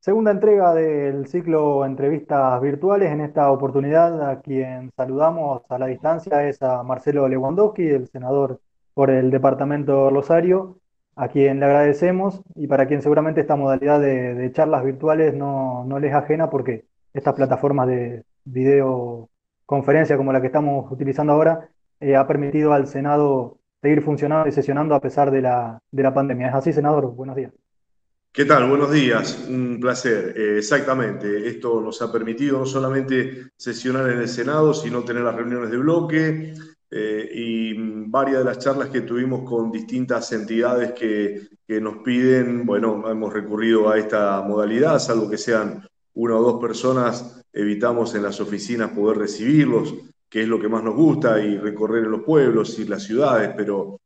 Segunda entrega del ciclo Entrevistas Virtuales. En esta oportunidad, a quien saludamos a la distancia es a Marcelo Lewandowski, el senador por el departamento Rosario, a quien le agradecemos y para quien seguramente esta modalidad de, charlas virtuales no, no les es ajena porque estas plataformas de videoconferencia como la que estamos utilizando ahora eh, ha permitido al Senado seguir funcionando y sesionando a pesar de la, de la pandemia. ¿Es así, senador? Buenos días. ¿Qué tal? Buenos días, un placer. Eh, exactamente, esto nos ha permitido no solamente sesionar en el Senado, sino tener las reuniones de bloque eh, y varias de las charlas que tuvimos con distintas entidades que, que, nos piden, bueno, hemos recurrido a esta modalidad, salvo que sean una o dos personas, evitamos en las oficinas poder recibirlos que es lo que más nos gusta, y recorrer en los pueblos y las ciudades, pero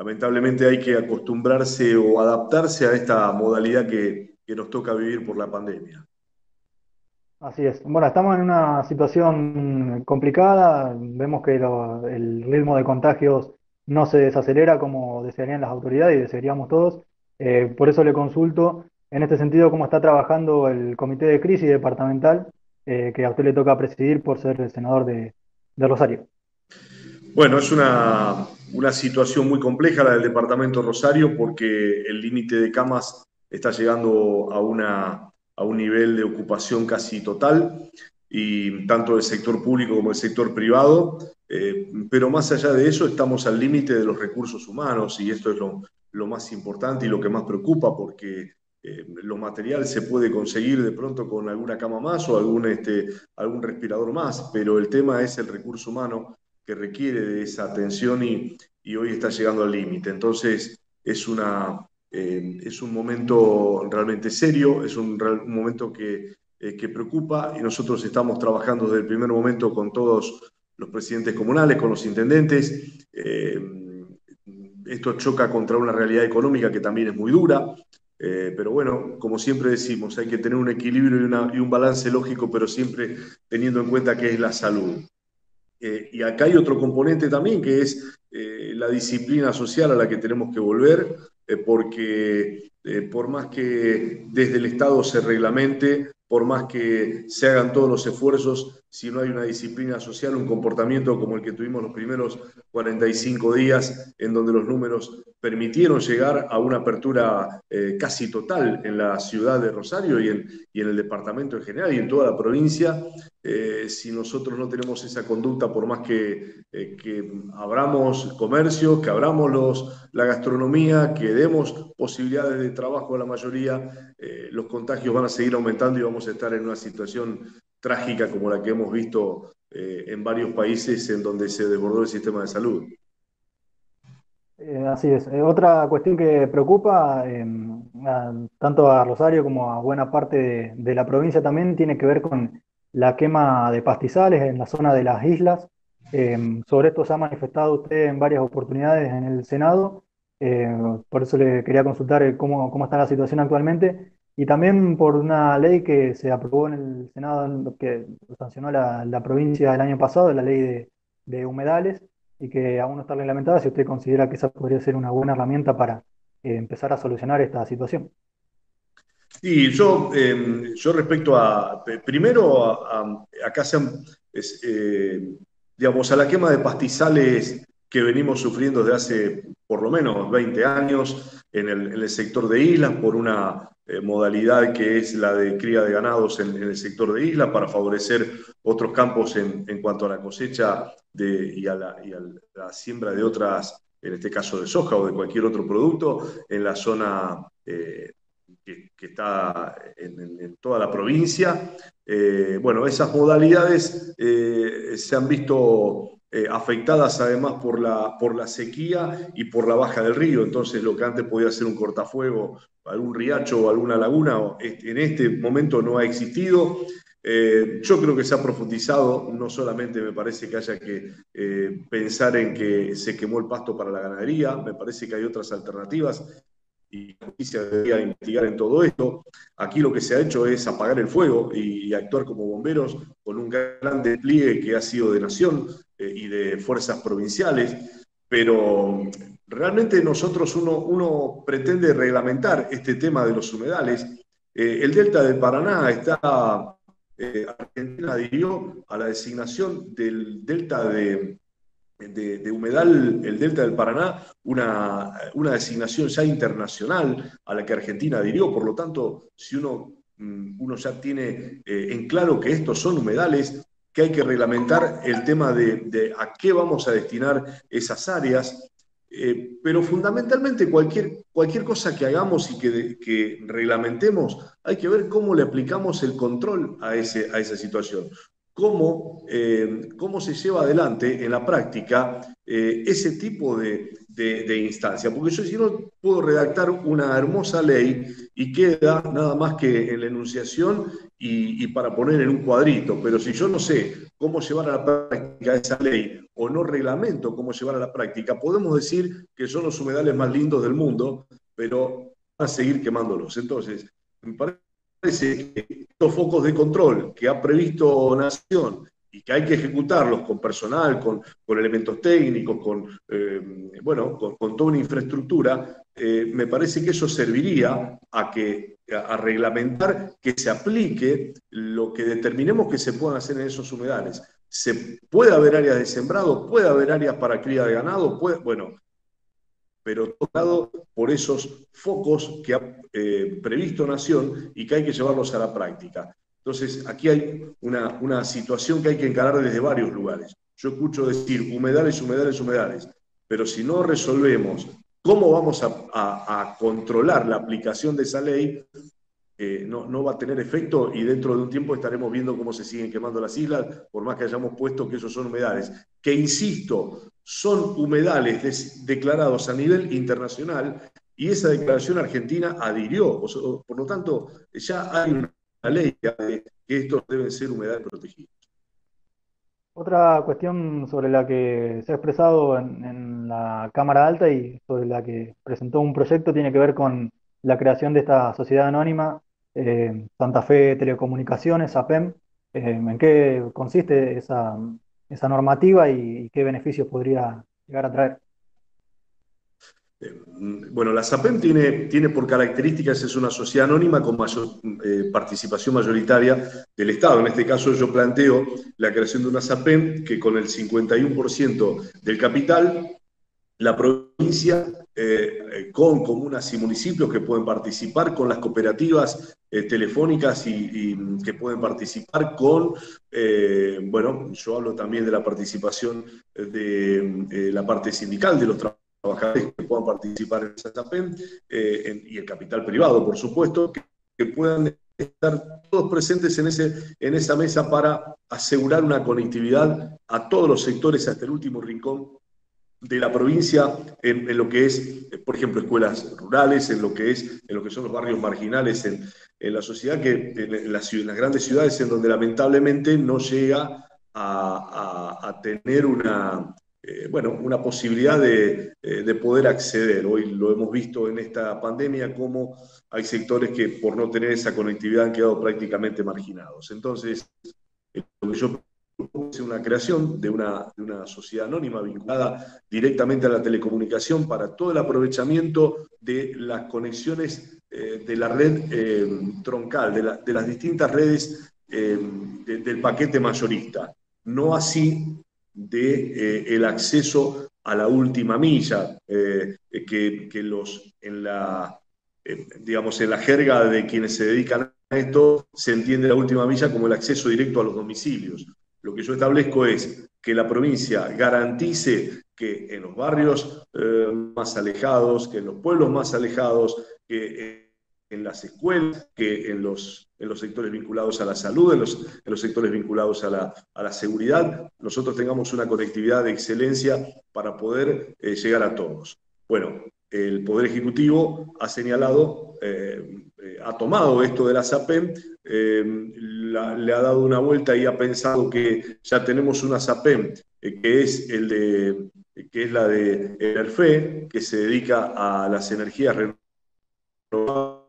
lamentablemente hay que acostumbrarse o adaptarse a esta modalidad que, nos toca vivir por la pandemia. Así es. Bueno, estamos en una situación complicada, vemos que el ritmo de contagios no se desacelera como desearían las autoridades y desearíamos todos. Eh, por eso le consulto, en este sentido, cómo está trabajando el Comité de Crisis Departamental, eh, que a usted le toca presidir por ser el senador de, de Rosario. Bueno, es una, situación muy compleja la del departamento Rosario porque el límite de camas está llegando a, una, a un nivel de ocupación casi total, y tanto del sector público como del sector privado, eh, pero más allá de eso estamos al límite de los recursos humanos y esto es lo, lo más importante y lo que más preocupa porque eh, lo material se puede conseguir de pronto con alguna cama más o algún, este, algún respirador más, pero el tema es el recurso humano requiere de esa atención y, y hoy está llegando al límite. Entonces es, una, eh, es un momento realmente serio, es un, momento que, eh, que preocupa y nosotros estamos trabajando desde el primer momento con todos los presidentes comunales, con los intendentes. esto choca contra una realidad económica que también es muy dura. Eh, pero bueno, como siempre decimos, hay que tener un equilibrio y, un balance lógico, pero siempre teniendo en cuenta que es la salud. Eh, y acá hay otro componente también, que es eh, la disciplina social a la que tenemos que volver, porque por más que desde el Estado se reglamente, por más que se hagan todos los esfuerzos, si no hay una disciplina social, un comportamiento como el que tuvimos los primeros 45 días, en donde los números permitieron llegar a una apertura eh, casi total en la ciudad de Rosario y en, el departamento en general y en toda la provincia. Eh, si nosotros no tenemos esa conducta, por más que, eh, abramos comercio, que abramos la gastronomía, que demos posibilidades de trabajo a la mayoría, los contagios van a seguir aumentando y vamos estar en una situación trágica como la que hemos visto en varios países en donde se desbordó el sistema de salud. Eh, así es. Eh, otra cuestión que preocupa em, tanto a Rosario como a buena parte de, la provincia también tiene que ver con la quema de pastizales en la zona de las islas. Em, sobre esto se ha manifestado usted en varias oportunidades en el Senado. Eh, por eso le quería consultar cómo, cómo está la situación actualmente. Y también por una ley que se aprobó en el Senado, que sancionó la, provincia el año pasado, la ley de, humedales, y que aún no está reglamentada, si usted considera que esa podría ser una buena herramienta para eh, empezar a solucionar esta situación. Sí, yo, em, yo respecto a, primero, acá se eh, digamos, a la quema de pastizales que venimos sufriendo desde hace por lo menos 20 años en el, sector de islas por una eh, modalidad que es la de cría de ganados en, el sector de islas para favorecer otros campos en, cuanto a la cosecha de, y, a la, siembra de otras, en este caso de soja o de cualquier otro producto, en la zona eh, que, está en, toda la provincia. Eh, bueno, esas modalidades se han visto afectadas además por la, por la sequía y por la baja del río. Entonces, lo que antes podía ser un cortafuego, algún riacho o alguna laguna, en este momento no ha existido. Eh, yo creo que se ha profundizado, no solamente me parece que haya que eh, pensar en que se quemó el pasto para la ganadería, me parece que hay otras alternativas y la justicia debería investigar en todo esto. Aquí lo que se ha hecho es apagar el fuego y, actuar como bomberos con un gran despliegue que ha sido de nación eh, y de fuerzas provinciales, pero realmente nosotros uno, uno pretende reglamentar este tema de los humedales el delta del Paraná está, Argentina adhirió a la designación del delta de, de, humedal, el delta del Paraná, una, una, designación ya internacional a la que Argentina adhirió. Por lo tanto, si uno, mm, uno ya tiene en claro que estos son humedales, que hay que reglamentar el tema de, a qué vamos a destinar esas áreas, eh, pero fundamentalmente cualquier, cualquier cosa que hagamos y que, reglamentemos, hay que ver cómo le aplicamos el control a, ese, a esa situación. Cómo, eh, cómo, se lleva adelante en la práctica eh, ese tipo de, de, instancia. Porque yo si no puedo redactar una hermosa ley y queda nada más que en la enunciación y, para poner en un cuadrito. Pero si yo no sé cómo llevar a la práctica esa ley o no reglamento cómo llevar a la práctica, podemos decir que son los humedales más lindos del mundo, pero a seguir quemándolos. Entonces, me parece que estos focos de control que ha previsto Nación y que hay que ejecutarlos con personal, con, con elementos técnicos, con, eh, bueno, con, toda una infraestructura, eh, me parece que eso serviría a que a, reglamentar que se aplique lo que determinemos que se puedan hacer en esos humedales. Se puede haber áreas de sembrado, puede haber áreas para cría de ganado, puede, bueno, pero tocado por esos focos que ha eh, previsto Nación y que hay que llevarlos a la práctica. Entonces, aquí hay una, una situación que hay que encarar desde varios lugares. Yo escucho decir humedales, humedales, humedales, pero si no resolvemos cómo vamos a, controlar la aplicación de esa ley, eh, no, no, va a tener efecto y dentro de un tiempo estaremos viendo cómo se siguen quemando las islas, por más que hayamos puesto que esos son humedales, que insisto, son humedales declarados a nivel internacional y esa declaración argentina adhirió. por lo tanto, ya hay una ley de que estos deben ser humedales protegidos. Otra cuestión sobre la que se ha expresado en, la Cámara Alta y sobre la que presentó un proyecto tiene que ver con la creación de esta sociedad anónima, eh, Santa Fe Telecomunicaciones, APEM. Eh, ¿En qué consiste esa, normativa y qué beneficios podría llegar a traer? Eh, bueno, la SAPEM tiene, tiene por características, es una sociedad anónima con mayor eh, participación mayoritaria del Estado. En este caso yo planteo la creación de una SAPEM que con el 51% del capital, la provincia, eh, con comunas y municipios que pueden participar, con las cooperativas telefónicas y, que pueden participar con, bueno, yo hablo también de la participación de la parte sindical de los trabajadores trabajadores que puedan participar en esa SAPEM eh, y el capital privado, por supuesto, que, puedan estar todos presentes en, ese, en esa mesa para asegurar una conectividad a todos los sectores hasta el último rincón de la provincia en, lo que es, por ejemplo, escuelas rurales, en lo que es, en lo que son los barrios marginales en, la sociedad, que en, las, grandes ciudades en donde lamentablemente no llega a tener una, eh, bueno, una posibilidad eh, de, poder acceder. Hoy lo hemos visto en esta pandemia, como hay sectores que por no tener esa conectividad han quedado prácticamente marginados. Entonces, lo que yo propongo es una creación de una, sociedad anónima vinculada directamente a la telecomunicación para todo el aprovechamiento de las conexiones eh, de la red troncal, de, las distintas redes del paquete mayorista. No así de eh, acceso a la última milla, eh, que, los, en la, eh, digamos, en la jerga de quienes se dedican a esto, se entiende la última milla como el acceso directo a los domicilios. Lo que yo establezco es que la provincia garantice que en los barrios más alejados, que en los pueblos más alejados, que en las escuelas, que en los, en los sectores vinculados a la salud, en los, en los sectores vinculados a la, a la, seguridad, nosotros tengamos una conectividad de excelencia para poder eh, llegar a todos. Bueno, el Poder Ejecutivo ha señalado, eh, eh, ha tomado esto de la SAPEM, le ha dado una vuelta y ha pensado que ya tenemos una SAPEM, que es el de que es la de ERFE, que se dedica a las energías renovables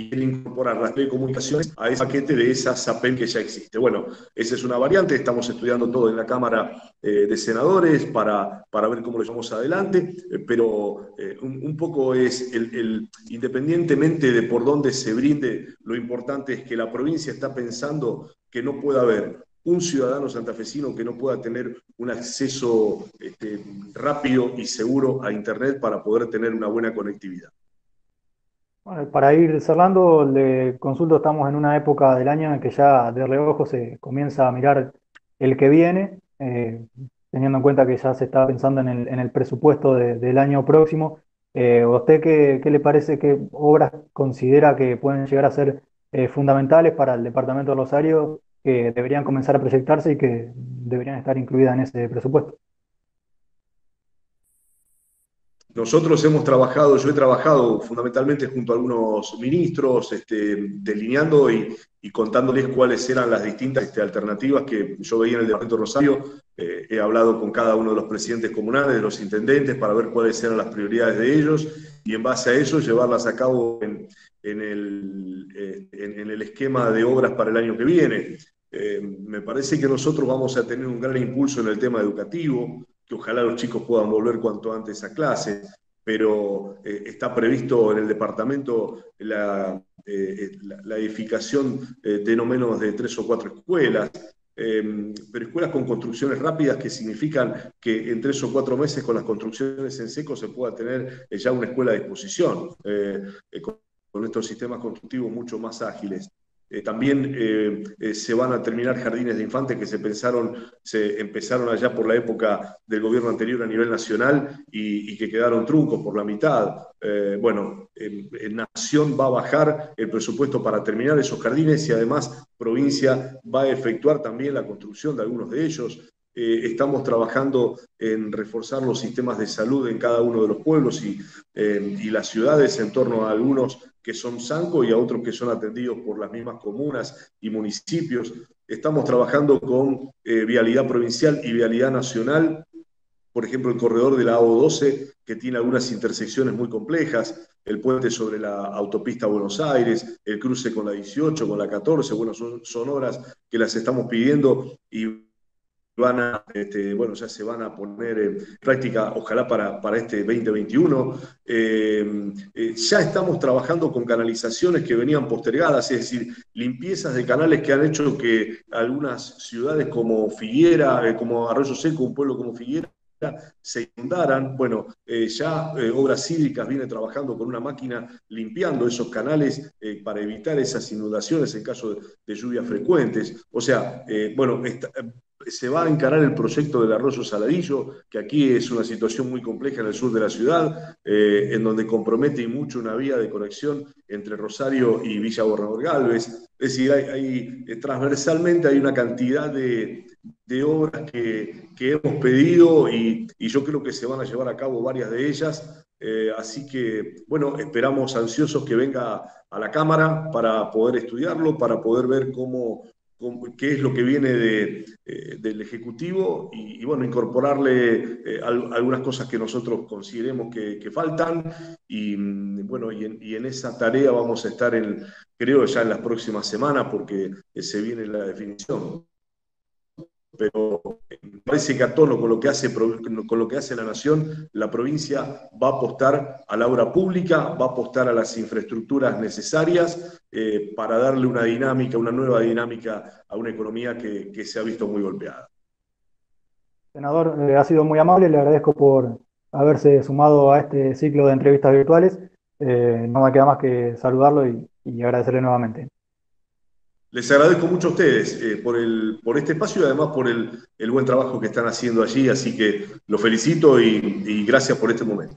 y incorporar las telecomunicaciones a ese paquete de esa SAPEM que ya existe. Bueno, esa es una variante, estamos estudiando todo en la Cámara eh, de Senadores para, para ver cómo lo llevamos adelante, eh, pero eh, un, poco es, el, independientemente de por dónde se brinde, lo importante es que la provincia está pensando que no puede haber un ciudadano santafesino que no pueda tener un acceso este, rápido y seguro a Internet para poder tener una buena conectividad. para ir cerrando, le consulto, estamos en una época del año en que ya de reojo se comienza a mirar el que viene, eh, teniendo en cuenta que ya se está pensando en el, presupuesto del año próximo. Eh, ¿Usted qué, qué, le parece, qué obras considera que pueden llegar a ser eh, fundamentales para el Departamento de Rosario que deberían comenzar a proyectarse y que deberían estar incluidas en ese presupuesto. Nosotros hemos trabajado, yo he trabajado fundamentalmente junto a algunos ministros, este, delineando y, contándoles cuáles eran las distintas este, alternativas que yo veía en el Departamento de Rosario. Eh, he hablado con cada uno de los presidentes comunales, de los intendentes, para ver cuáles eran las prioridades de ellos y en base a eso llevarlas a cabo en, el, eh, en, el esquema de obras para el año que viene. Eh, me parece que nosotros vamos a tener un gran impulso en el tema educativo, que ojalá los chicos puedan volver cuanto antes a clase, pero eh, está previsto en el departamento la, la, edificación de no menos de tres o cuatro escuelas, pero escuelas con construcciones rápidas que significan que en tres o cuatro meses con las construcciones en seco se pueda tener ya una escuela a disposición con estos sistemas constructivos mucho más ágiles. Eh, también eh, eh, se van a terminar jardines de infantes que se pensaron, se empezaron allá por la época del gobierno anterior a nivel nacional y, que quedaron truncos por la mitad. bueno, en Nación va a bajar el presupuesto para terminar esos jardines y además provincia va a efectuar también la construcción de algunos de ellos. estamos trabajando en reforzar los sistemas de salud en cada uno de los pueblos y las ciudades en torno a algunos que son SANCO y a otros que son atendidos por las mismas comunas y municipios. Estamos trabajando con eh, vialidad provincial y vialidad nacional, por ejemplo, el corredor de la AO12, que tiene algunas intersecciones muy complejas, el puente sobre la autopista Buenos Aires, el cruce con la 18, con la 14, bueno, son, son obras que las estamos pidiendo y van a, este, bueno, ya se van a poner en práctica, ojalá para, para este 2021. Eh, eh, ya estamos trabajando con canalizaciones que venían postergadas, es decir, limpiezas de canales que han hecho que algunas ciudades como Figuera, eh, como Arroyo Seco, un pueblo como Figuera, se inundaran. Bueno, ya Obras Hídricas viene trabajando con una máquina limpiando esos canales para evitar esas inundaciones en caso de, de lluvias frecuentes. O sea, bueno, se va a encarar el proyecto del arroyo Saladillo, que aquí es una situación muy compleja en el sur de la ciudad, eh, en donde compromete y mucho una vía de conexión entre Rosario y Villa Borrador Galvez. Es decir, hay, eh, transversalmente hay una cantidad de, obras que, hemos pedido y, yo creo que se van a llevar a cabo varias de ellas. Eh, así que, bueno, esperamos ansiosos que venga a la Cámara para poder estudiarlo, para poder ver cómo qué es lo que viene eh, del Ejecutivo y, bueno, incorporarle eh, algunas cosas que nosotros consideremos que, faltan. Y mm, bueno, y en, esa tarea vamos a estar, en, creo, ya en las próximas semanas porque se viene la definición pero parece que a tono con lo que hace, con lo que hace la nación, la provincia va a apostar a la obra pública, va a apostar a las infraestructuras necesarias eh, para darle una dinámica, una nueva dinámica a una economía que, se ha visto muy golpeada. Senador, eh, ha sido muy amable, le agradezco por haberse sumado a este ciclo de entrevistas virtuales. Eh, no me queda más que saludarlo y agradecerle nuevamente. Les agradezco mucho a ustedes eh, por, el, por este espacio y además por el, buen trabajo que están haciendo allí, así que los felicito y gracias por este momento.